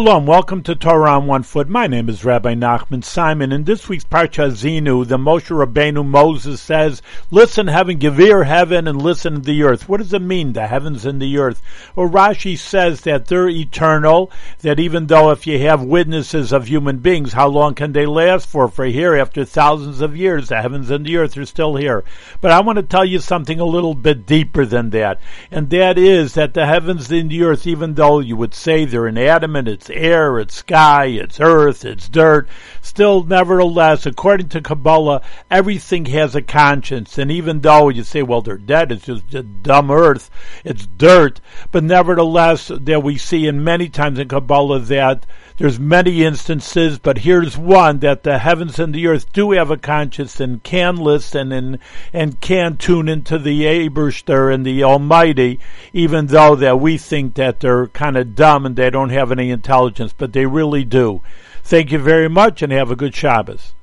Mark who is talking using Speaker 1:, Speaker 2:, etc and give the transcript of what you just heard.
Speaker 1: Shalom, welcome to Torah on One Foot. My name is Rabbi Nachman Simon. In this week's Parsha Zinu, the Moshe Rabbeinu Moses says, "Listen, heaven, give ear, heaven, and listen to the earth." What does it mean, the heavens and the earth? Well, Rashi says that they're eternal. That even though if you have witnesses of human beings, how long can they last for? For here, after thousands of years, the heavens and the earth are still here. But I want to tell you something a little bit deeper than that, and that is that the heavens and the earth, even though you would say they're inanimate, it's air, it's sky, it's earth, it's dirt. Still, nevertheless, according to Kabbalah, everything has a conscience. And even though you say, well, they're dead, it's just dumb earth, it's dirt. But nevertheless, that we see in many times in Kabbalah that there's many instances, but here's one that the heavens and the earth do have a conscience and can listen and and can tune into the Aibershter and the Almighty, even though that we think that they're kind of dumb and they don't have any intelligence, but they really do. Thank you very much and have a good Shabbos.